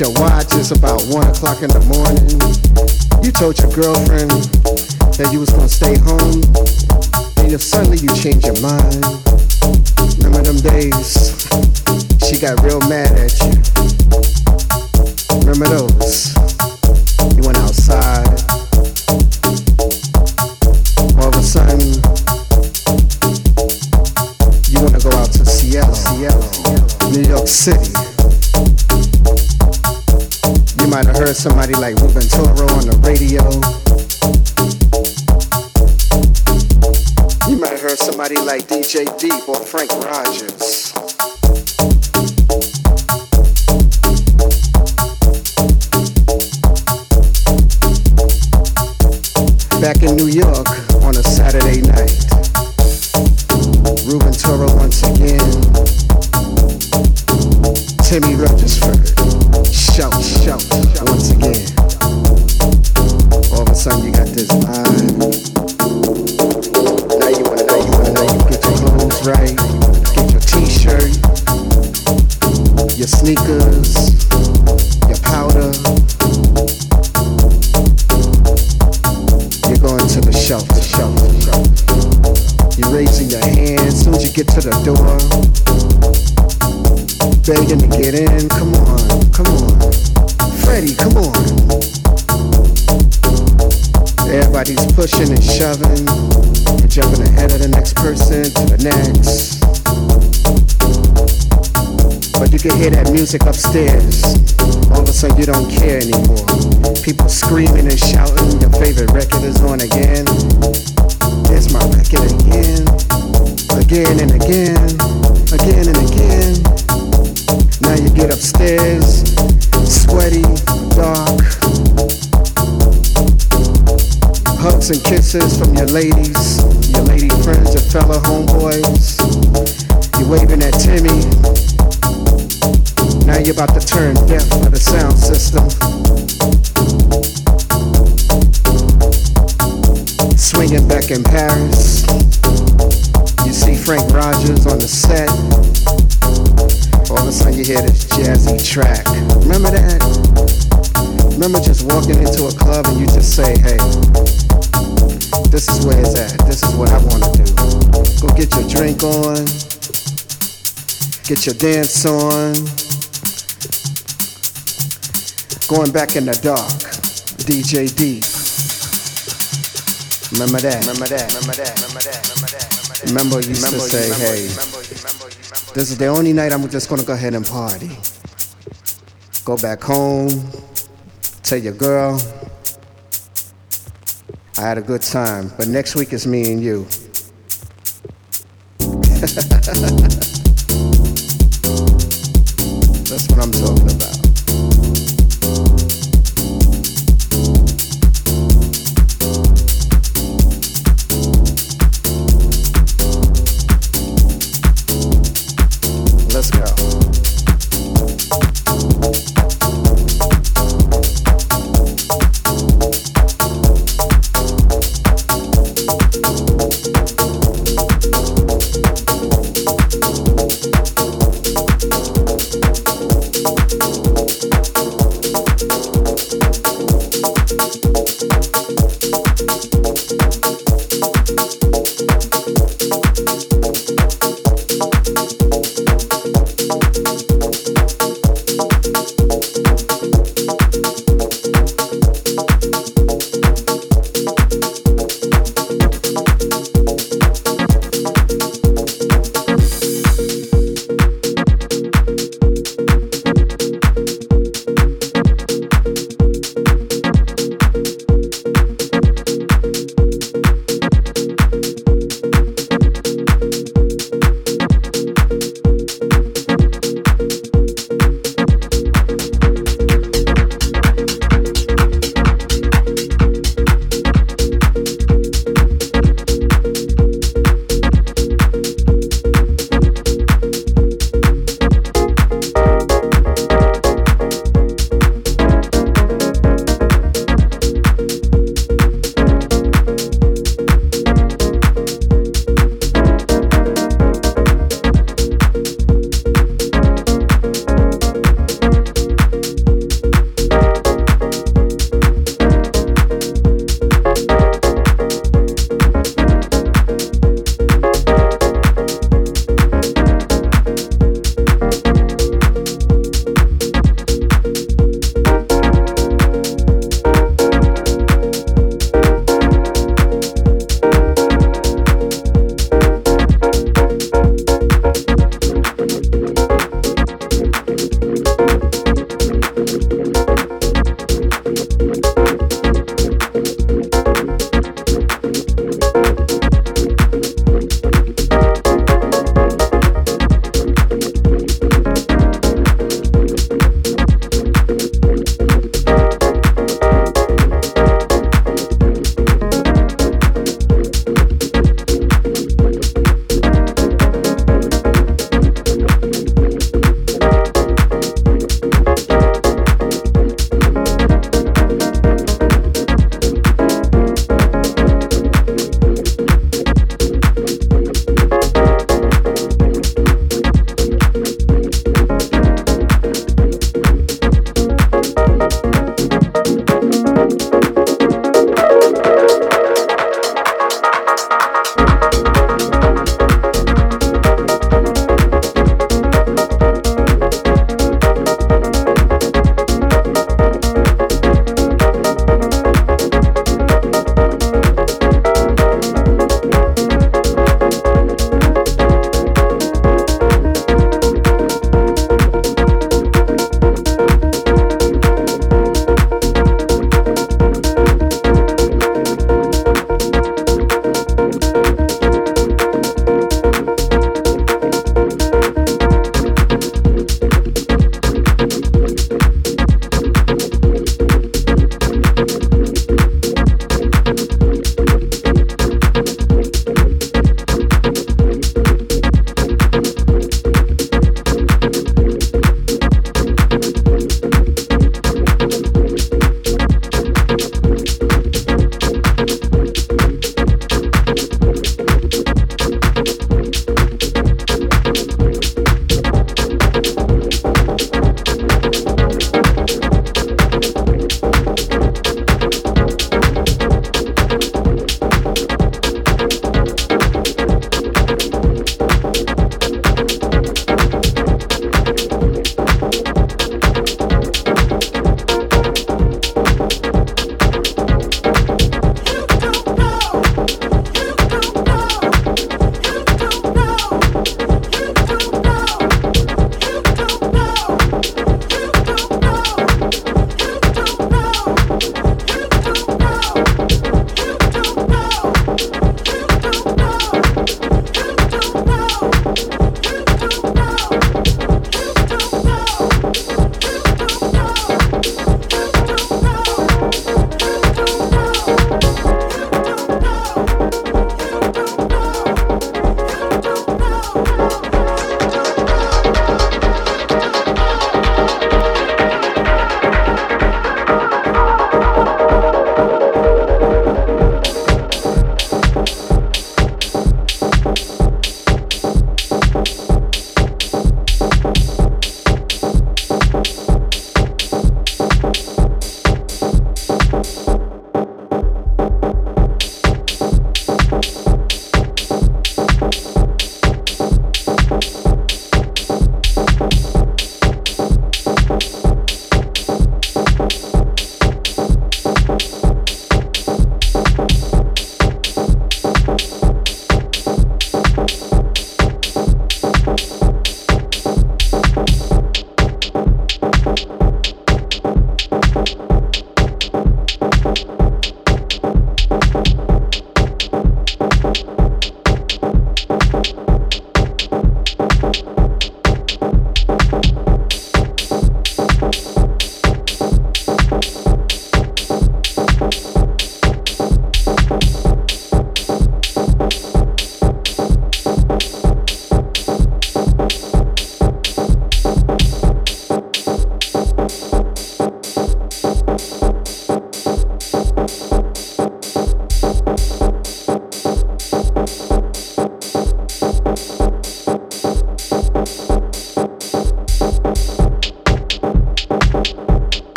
your watch, it's about one o'clock in the morning. You told your girlfriend that you was gonna stay home, and if suddenly you change your mind. Remember them days? She got real mad at you. Remember those? City might have heard somebody like Ruben Toro on the radio. You might have heard somebody like DJ Deep or Franck Rogers. Music upstairs. All of a sudden you don't care anymore. People screaming and shouting. Your favorite record is on again. There's my record again. Again and again. Again and again. Now you get upstairs. Sweaty, dark. Hugs and kisses from your ladies. Your lady friends, your fellow homeboys. You're waving at Timmy. Now you're about to turn deaf by the sound system. Swinging back in Paris. You see Franck Rogers on the set. All of a sudden you hear this jazzy track. Remember that? Remember just walking into a club and you just say, hey, this is where it's at. This is what I want to do. Go get your drink on. Get your dance on. Going back in the dark. DJ Deep. Remember that? Remember that? Remember that? Remember that? Remember that? Remember you used to say, hey, this is the only night I'm just gonna go ahead and party. Go back home, tell your girl, I had a good time, but next week is me and you.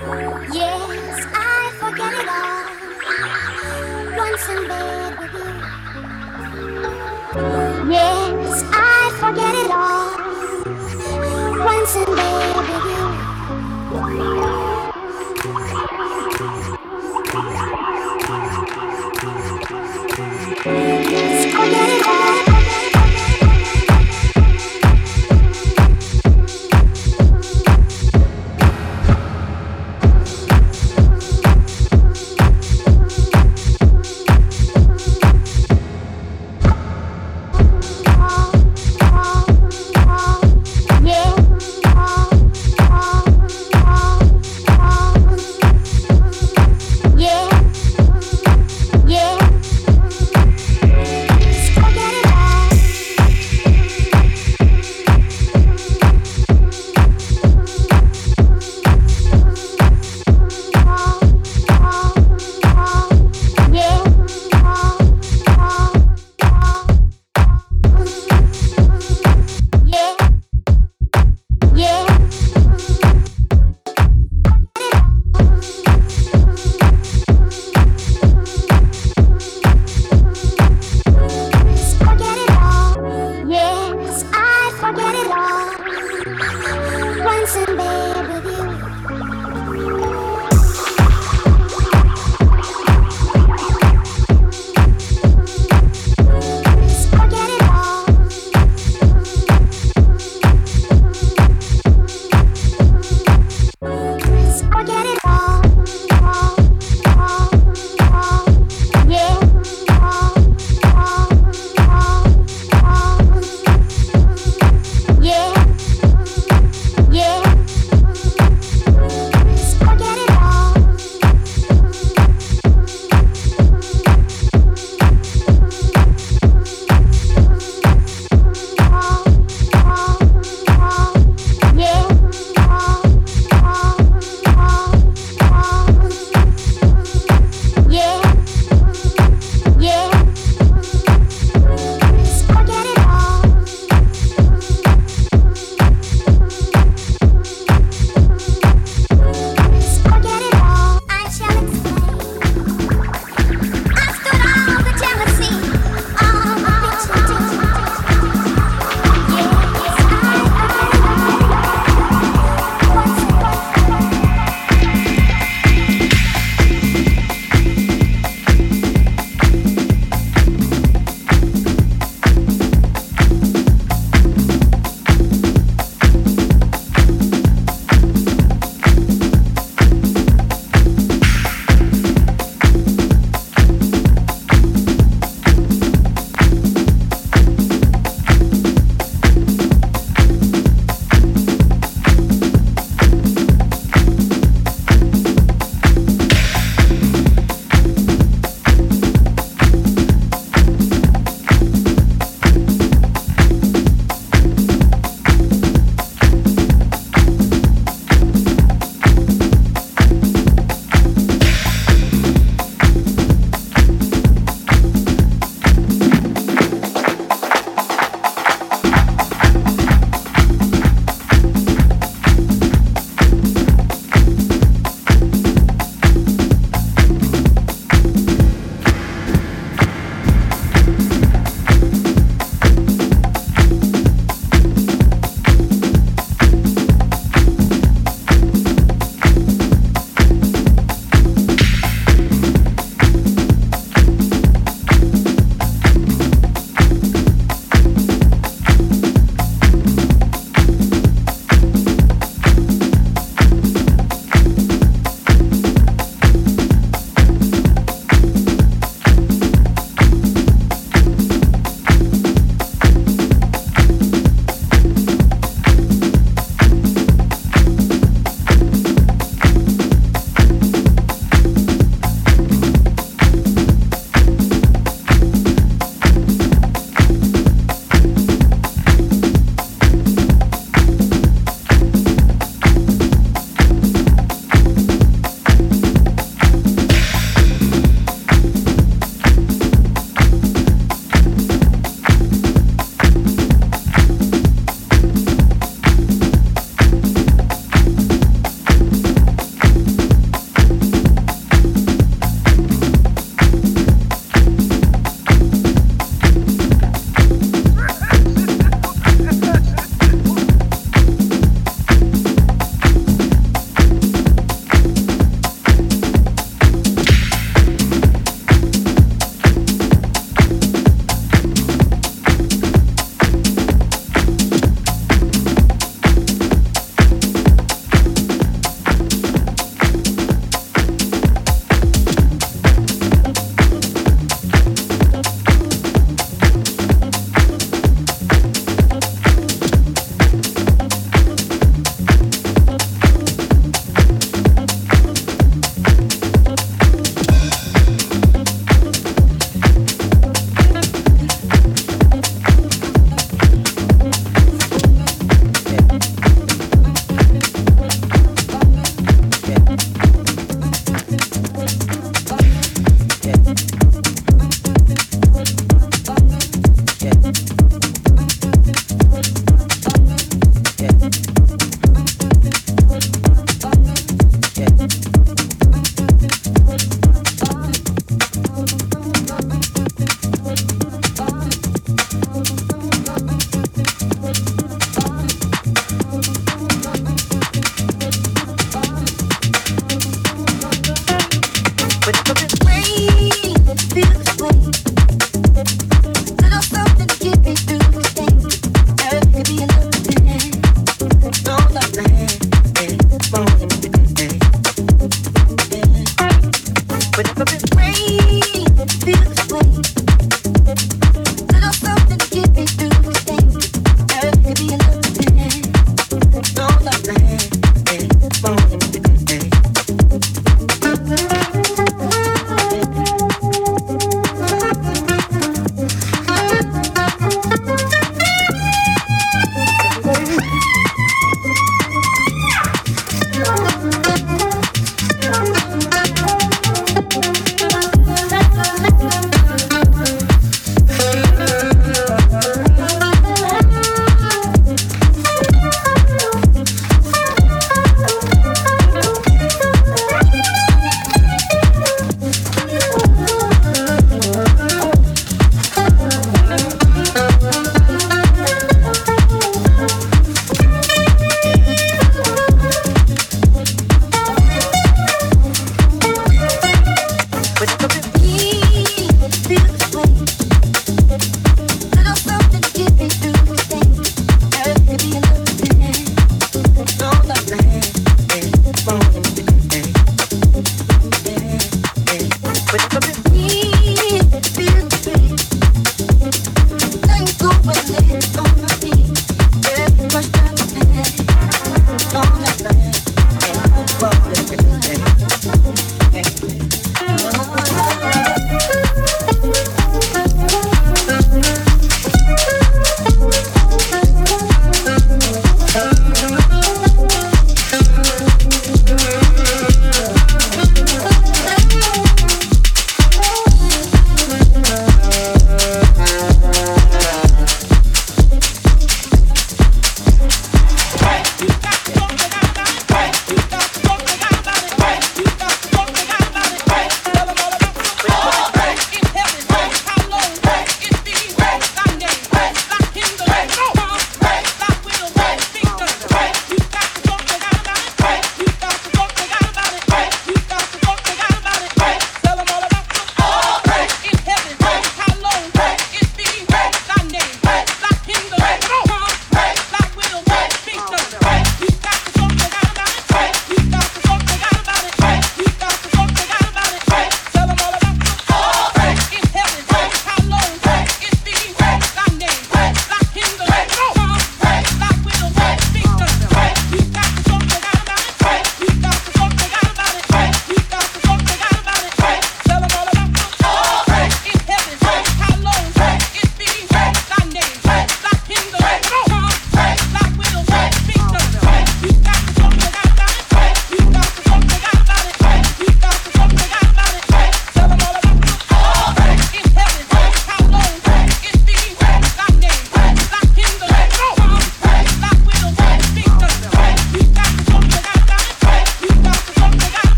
Yes, I forget it all. Once in bed with you.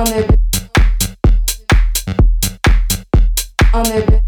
On est. On est.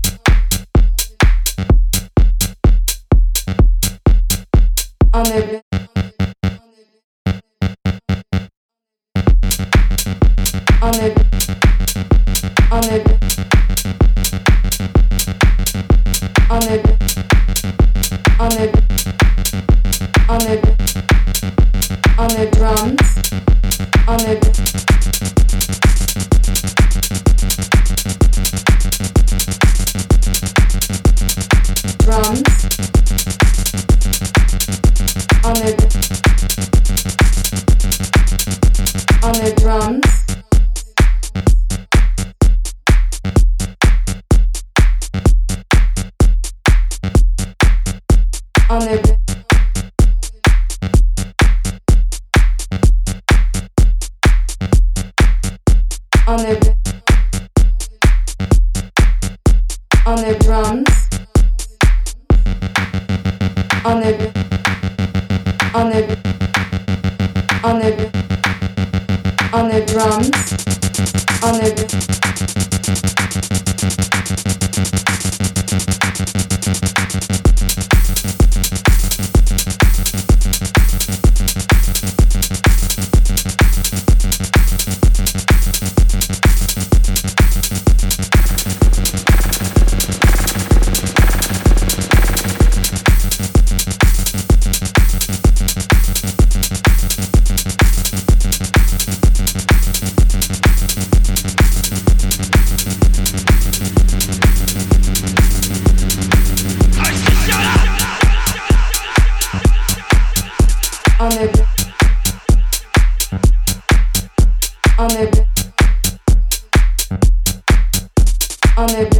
On est